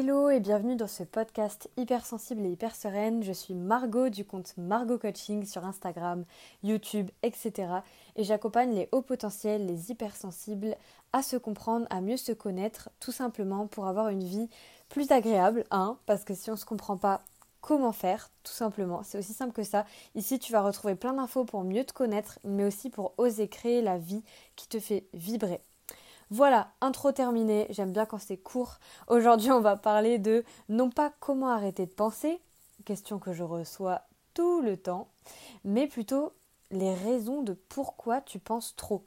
Hello et bienvenue dans ce podcast hypersensible et hyper sereine. Je suis Margot du compte Margot Coaching sur Instagram, YouTube, etc. Et j'accompagne les hauts potentiels, les hypersensibles à se comprendre, à mieux se connaître, tout simplement pour avoir une vie plus agréable. Hein, parce que si on ne se comprend pas, comment faire, tout simplement. C'est aussi simple que ça. Ici, tu vas retrouver plein d'infos pour mieux te connaître, mais aussi pour oser créer la vie qui te fait vibrer. Voilà, intro terminée, j'aime bien quand c'est court. Aujourd'hui, on va parler de non pas comment arrêter de penser, question que je reçois tout le temps, mais plutôt les raisons de pourquoi tu penses trop.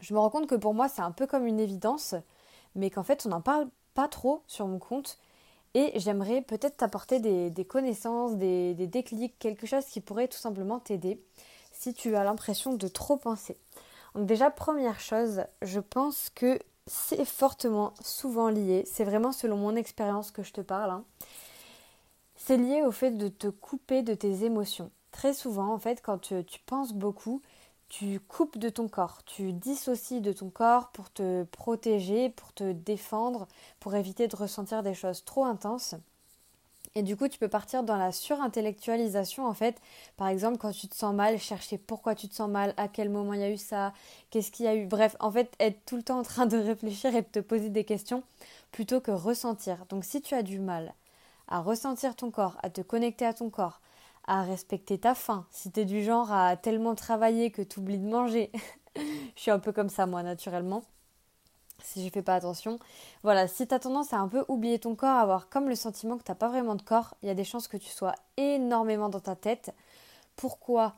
Je me rends compte que pour moi, c'est un peu comme une évidence, mais qu'en fait, on n'en parle pas trop sur mon compte. Et j'aimerais peut-être t'apporter des, connaissances, des déclics, quelque chose qui pourrait tout simplement t'aider si tu as l'impression de trop penser. Donc déjà, première chose, je pense que c'est fortement souvent lié, c'est vraiment selon mon expérience que je te parle, hein. c'est lié au fait de te couper de tes émotions. Très souvent, en fait, quand tu, tu penses beaucoup, tu coupes de ton corps, tu dissocies de ton corps pour te protéger, pour te défendre, pour éviter de ressentir des choses trop intenses. Et du coup, tu peux partir dans la surintellectualisation en fait. Par exemple, quand tu te sens mal, chercher pourquoi tu te sens mal, à quel moment il y a eu ça, qu'est-ce qu'il y a eu. Bref, en fait, être tout le temps en train de réfléchir et de te poser des questions plutôt que ressentir. Donc si tu as du mal à ressentir ton corps, à te connecter à ton corps, à respecter ta faim, si tu es du genre à tellement travailler que tu oublies de manger, je suis un peu comme ça moi naturellement si je fais pas attention. Voilà, si tu as tendance à un peu oublier ton corps, avoir comme le sentiment que tu n'as pas vraiment de corps, il y a des chances que tu sois énormément dans ta tête. Pourquoi?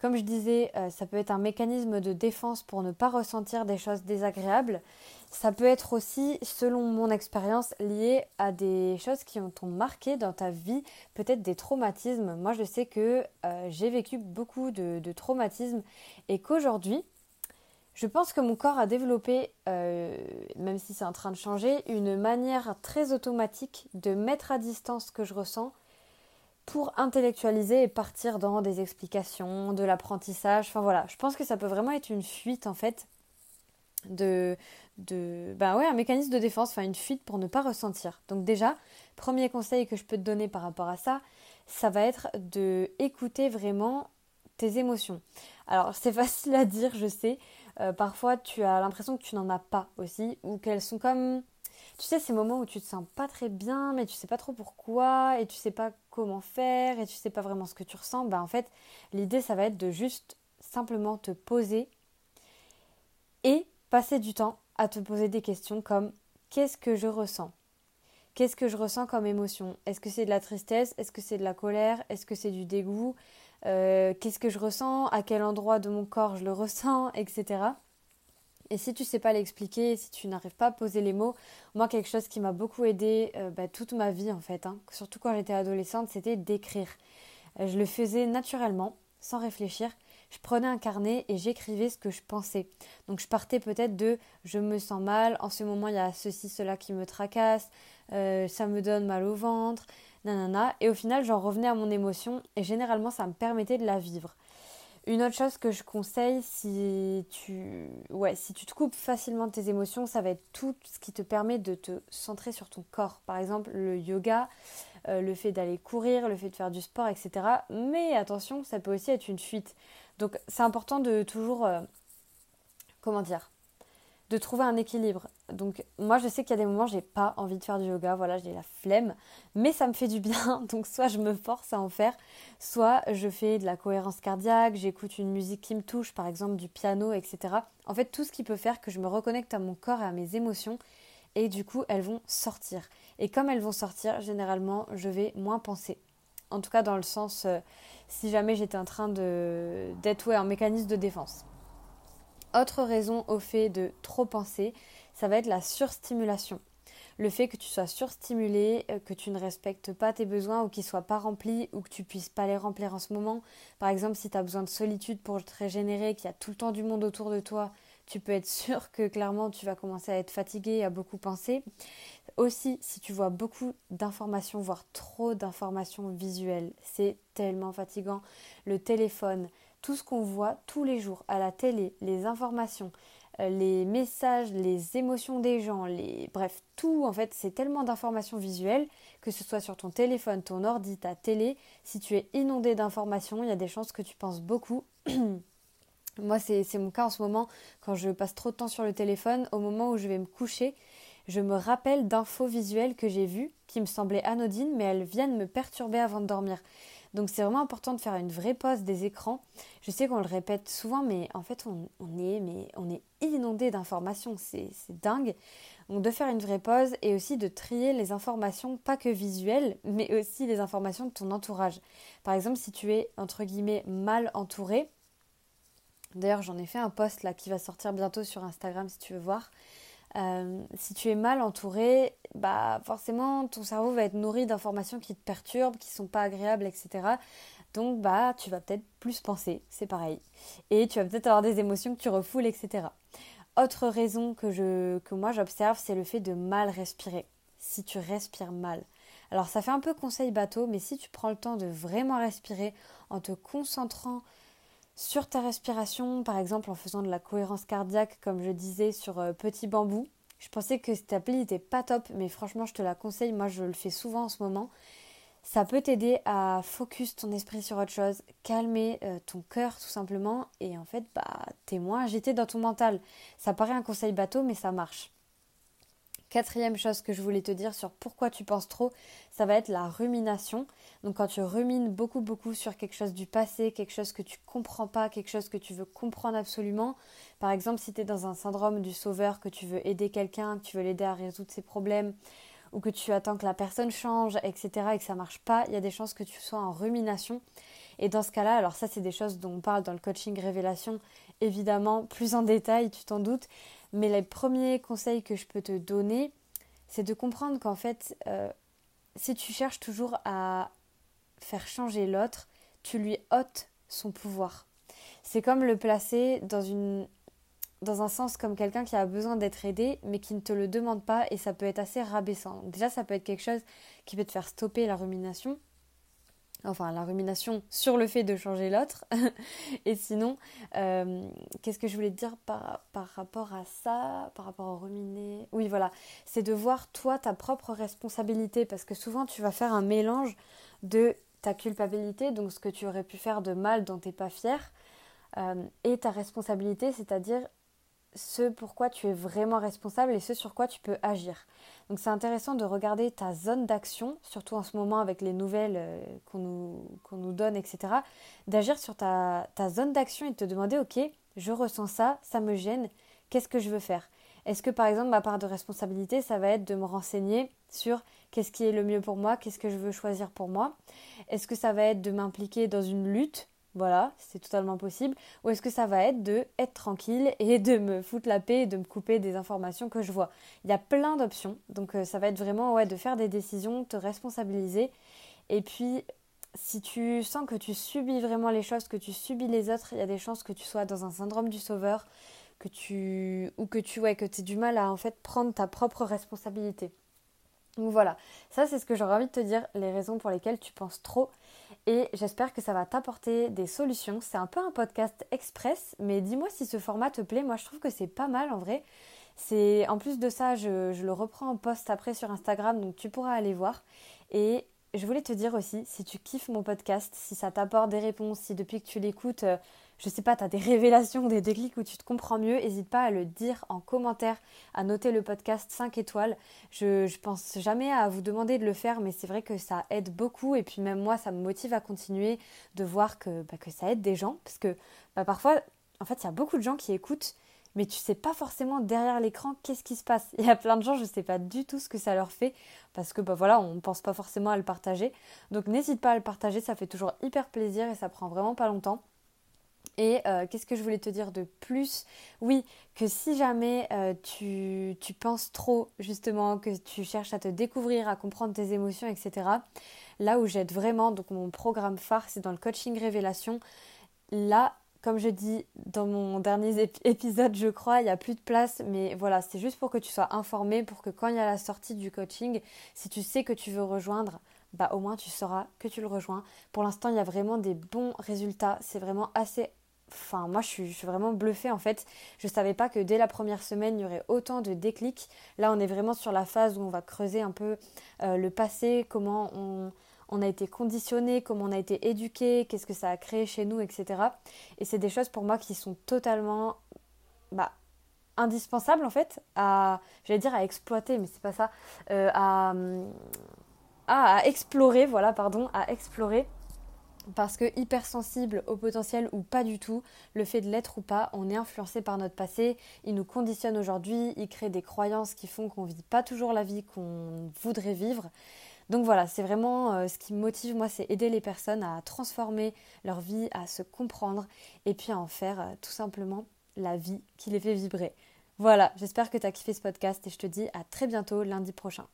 Comme je disais, euh, ça peut être un mécanisme de défense pour ne pas ressentir des choses désagréables. Ça peut être aussi, selon mon expérience, lié à des choses qui ont marqué dans ta vie, peut-être des traumatismes. Moi, je sais que euh, j'ai vécu beaucoup de traumatismes et qu'aujourd'hui, je pense que mon corps a développé, euh, même si c'est en train de changer, une manière très automatique de mettre à distance ce que je ressens pour intellectualiser et partir dans des explications, de l'apprentissage. Enfin voilà, je pense que ça peut vraiment être une fuite en fait de, de ben ouais, un mécanisme de défense, enfin une fuite pour ne pas ressentir. Donc déjà, premier conseil que je peux te donner par rapport à ça, ça va être de écouter vraiment tes émotions. Alors c'est facile à dire, je sais, euh, parfois, tu as l'impression que tu n'en as pas aussi, ou qu'elles sont comme. Tu sais, ces moments où tu te sens pas très bien, mais tu sais pas trop pourquoi, et tu sais pas comment faire, et tu sais pas vraiment ce que tu ressens. Ben, en fait, l'idée, ça va être de juste simplement te poser et passer du temps à te poser des questions comme qu'est-ce que je ressens? Qu'est-ce que je ressens comme émotion? Est-ce que c'est de la tristesse? Est-ce que c'est de la colère? Est-ce que c'est du dégoût? Euh, qu'est-ce que je ressens, à quel endroit de mon corps je le ressens, etc. Et si tu sais pas l'expliquer, si tu n'arrives pas à poser les mots, moi quelque chose qui m'a beaucoup aidé euh, bah, toute ma vie en fait, hein, surtout quand j'étais adolescente, c'était d'écrire. Euh, je le faisais naturellement, sans réfléchir. Je prenais un carnet et j'écrivais ce que je pensais. Donc je partais peut-être de je me sens mal, en ce moment il y a ceci, cela qui me tracasse, ça me donne mal au ventre, Et au final, j'en revenais à mon émotion et généralement, ça me permettait de la vivre. Une autre chose que je conseille, si tu, ouais, si tu te coupes facilement de tes émotions, ça va être tout ce qui te permet de te centrer sur ton corps. Par exemple, le yoga, euh, le fait d'aller courir, le fait de faire du sport, etc. Mais attention, ça peut aussi être une fuite. Donc c'est important de toujours, euh, comment dire, de trouver un équilibre. Donc moi je sais qu'il y a des moments j'ai pas envie de faire du yoga, voilà, j'ai la flemme, mais ça me fait du bien. Donc soit je me force à en faire, soit je fais de la cohérence cardiaque, j'écoute une musique qui me touche, par exemple du piano, etc. En fait tout ce qui peut faire que je me reconnecte à mon corps et à mes émotions et du coup elles vont sortir. Et comme elles vont sortir, généralement je vais moins penser. En tout cas dans le sens euh, si jamais j'étais en train de d'être ouais, un mécanisme de défense. Autre raison au fait de trop penser, ça va être la surstimulation. Le fait que tu sois surstimulé, euh, que tu ne respectes pas tes besoins ou qu'ils ne soient pas remplis ou que tu puisses pas les remplir en ce moment. Par exemple, si tu as besoin de solitude pour te régénérer, qu'il y a tout le temps du monde autour de toi, tu peux être sûr que clairement tu vas commencer à être fatigué, à beaucoup penser. Aussi, si tu vois beaucoup d'informations, voire trop d'informations visuelles, c'est tellement fatigant. Le téléphone, tout ce qu'on voit tous les jours à la télé, les informations, euh, les messages, les émotions des gens, bref, tout en fait, c'est tellement d'informations visuelles que ce soit sur ton téléphone, ton ordi, ta télé, si tu es inondé d'informations, il y a des chances que tu penses beaucoup. Moi, c'est mon cas en ce moment quand je passe trop de temps sur le téléphone, au moment où je vais me coucher, je me rappelle d'infos visuelles que j'ai vues qui me semblaient anodines, mais elles viennent me perturber avant de dormir. Donc c'est vraiment important de faire une vraie pause des écrans. Je sais qu'on le répète souvent, mais en fait on, est, est inondé d'informations, c'est dingue. Donc de faire une vraie pause et aussi de trier les informations, pas que visuelles, mais aussi les informations de ton entourage. Par exemple, si tu es entre guillemets mal entouré, d'ailleurs j'en ai fait un post là qui va sortir bientôt sur Instagram si tu veux voir. Euh, si tu es mal entouré, bah forcément ton cerveau va être nourri d'informations qui te perturbent, qui sont pas agréables, etc. Donc bah tu vas peut-être plus penser, c'est pareil. Et tu vas peut-être avoir des émotions que tu refoules, etc. Autre raison que, je, que moi j'observe, c'est le fait de mal respirer. Si tu respires mal. Alors ça fait un peu conseil bateau, mais si tu prends le temps de vraiment respirer en te concentrant sur ta respiration, par exemple en faisant de la cohérence cardiaque, comme je disais sur euh, Petit Bambou. Je pensais que cette appli n'était pas top, mais franchement, je te la conseille. Moi, je le fais souvent en ce moment. Ça peut t'aider à focus ton esprit sur autre chose, calmer euh, ton cœur tout simplement, et en fait, bah, t'es moins agité dans ton mental. Ça paraît un conseil bateau, mais ça marche. Quatrième chose que je voulais te dire sur pourquoi tu penses trop, ça va être la rumination. Donc quand tu rumines beaucoup beaucoup sur quelque chose du passé, quelque chose que tu comprends pas, quelque chose que tu veux comprendre absolument. Par exemple, si tu es dans un syndrome du sauveur, que tu veux aider quelqu'un, que tu veux l'aider à résoudre ses problèmes, ou que tu attends que la personne change, etc., et que ça marche pas, il y a des chances que tu sois en rumination. Et dans ce cas-là, alors ça c'est des choses dont on parle dans le coaching révélation, évidemment, plus en détail, tu t'en doutes. Mais les premiers conseils que je peux te donner, c'est de comprendre qu'en fait, euh, si tu cherches toujours à faire changer l'autre, tu lui ôtes son pouvoir. C'est comme le placer dans une dans un sens comme quelqu'un qui a besoin d'être aidé mais qui ne te le demande pas et ça peut être assez rabaissant. déjà ça peut être quelque chose qui peut te faire stopper la rumination enfin la rumination sur le fait de changer l'autre. et sinon, euh, qu'est-ce que je voulais te dire par, par, rapport à ça, par rapport au ruminer Oui, voilà, c'est de voir toi ta propre responsabilité, parce que souvent tu vas faire un mélange de ta culpabilité, donc ce que tu aurais pu faire de mal dont tu n'es pas fier, euh, et ta responsabilité, c'est-à-dire ce pourquoi tu es vraiment responsable et ce sur quoi tu peux agir. Donc c'est intéressant de regarder ta zone d'action, surtout en ce moment avec les nouvelles euh, qu'on nous, donne, etc. D'agir sur ta, ta zone d'action et de te demander, ok, je ressens ça, ça me gêne, qu'est-ce que je veux faire? Est-ce que par exemple ma part de responsabilité, ça va être de me renseigner sur qu'est-ce qui est le mieux pour moi, qu'est-ce que je veux choisir pour moi? Est-ce que ça va être de m'impliquer dans une lutte? Voilà, c'est totalement possible. Ou est-ce que ça va être de être tranquille et de me foutre la paix et de me couper des informations que je vois? Il y a plein d'options. Donc euh, ça va être vraiment ouais, de faire des décisions, te responsabiliser. Et puis, si tu sens que tu subis vraiment les choses, que tu subis les autres, il y a des chances que tu sois dans un syndrome du sauveur, que tu ou que tu ouais, que aies du mal à en fait prendre ta propre responsabilité. Donc voilà, ça c'est ce que j'aurais envie de te dire, les raisons pour lesquelles tu penses trop et j'espère que ça va t'apporter des solutions. C'est un peu un podcast express, mais dis-moi si ce format te plaît. Moi, je trouve que c'est pas mal en vrai. C'est en plus de ça, je, je, le reprends en post après sur Instagram, donc tu pourras aller voir. Et je voulais te dire aussi, si tu kiffes mon podcast, si ça t'apporte des réponses, si depuis que tu l'écoutes, euh, je sais pas, tu des révélations, des déclics où tu te comprends mieux, n'hésite pas à le dire en commentaire, à noter le podcast 5 étoiles. Je, je pense jamais à vous demander de le faire, mais c'est vrai que ça aide beaucoup et puis même moi, ça me motive à continuer de voir que, bah, que ça aide des gens parce que bah, parfois, en fait, il y a beaucoup de gens qui écoutent mais tu sais pas forcément derrière l'écran qu'est-ce qui se passe. Il y a plein de gens, je sais pas du tout ce que ça leur fait parce que bah voilà, on pense pas forcément à le partager. Donc n'hésite pas à le partager, ça fait toujours hyper plaisir et ça prend vraiment pas longtemps. Et euh, qu'est-ce que je voulais te dire de plus? Oui, que si jamais euh, tu, tu, penses trop, justement, que tu cherches à te découvrir, à comprendre tes émotions, etc., là où j'aide vraiment, donc mon programme phare, c'est dans le coaching révélation, là, comme je dis dans mon dernier épisode, je crois, il n'y a plus de place, mais voilà, c'est juste pour que tu sois informé, pour que quand il y a la sortie du coaching, si tu sais que tu veux rejoindre, bah au moins tu sauras que tu le rejoins. Pour l'instant, il y a vraiment des bons résultats, c'est vraiment assez enfin moi je suis, vraiment bluffée en fait. Je savais pas que dès la première semaine il y aurait autant de déclics. Là on est vraiment sur la phase où on va creuser un peu euh, le passé, comment on, a été conditionné, comment on a été éduqué, qu'est-ce que ça a créé chez nous, etc. Et c'est des choses pour moi qui sont totalement bah, indispensables en fait à, exploiter, mais c'est pas ça, euh, à, à explorer, voilà, pardon, à explorer parce que hypersensible au potentiel ou pas du tout, le fait de l'être ou pas, on est influencé par notre passé, il nous conditionne aujourd'hui, il crée des croyances qui font qu'on ne vit pas toujours la vie qu'on voudrait vivre. Donc voilà, c'est vraiment euh, ce qui me motive, moi, c'est aider les personnes à transformer leur vie, à se comprendre et puis à en faire euh, tout simplement la vie qui les fait vibrer. Voilà, j'espère que tu as kiffé ce podcast et je te dis à très bientôt lundi prochain.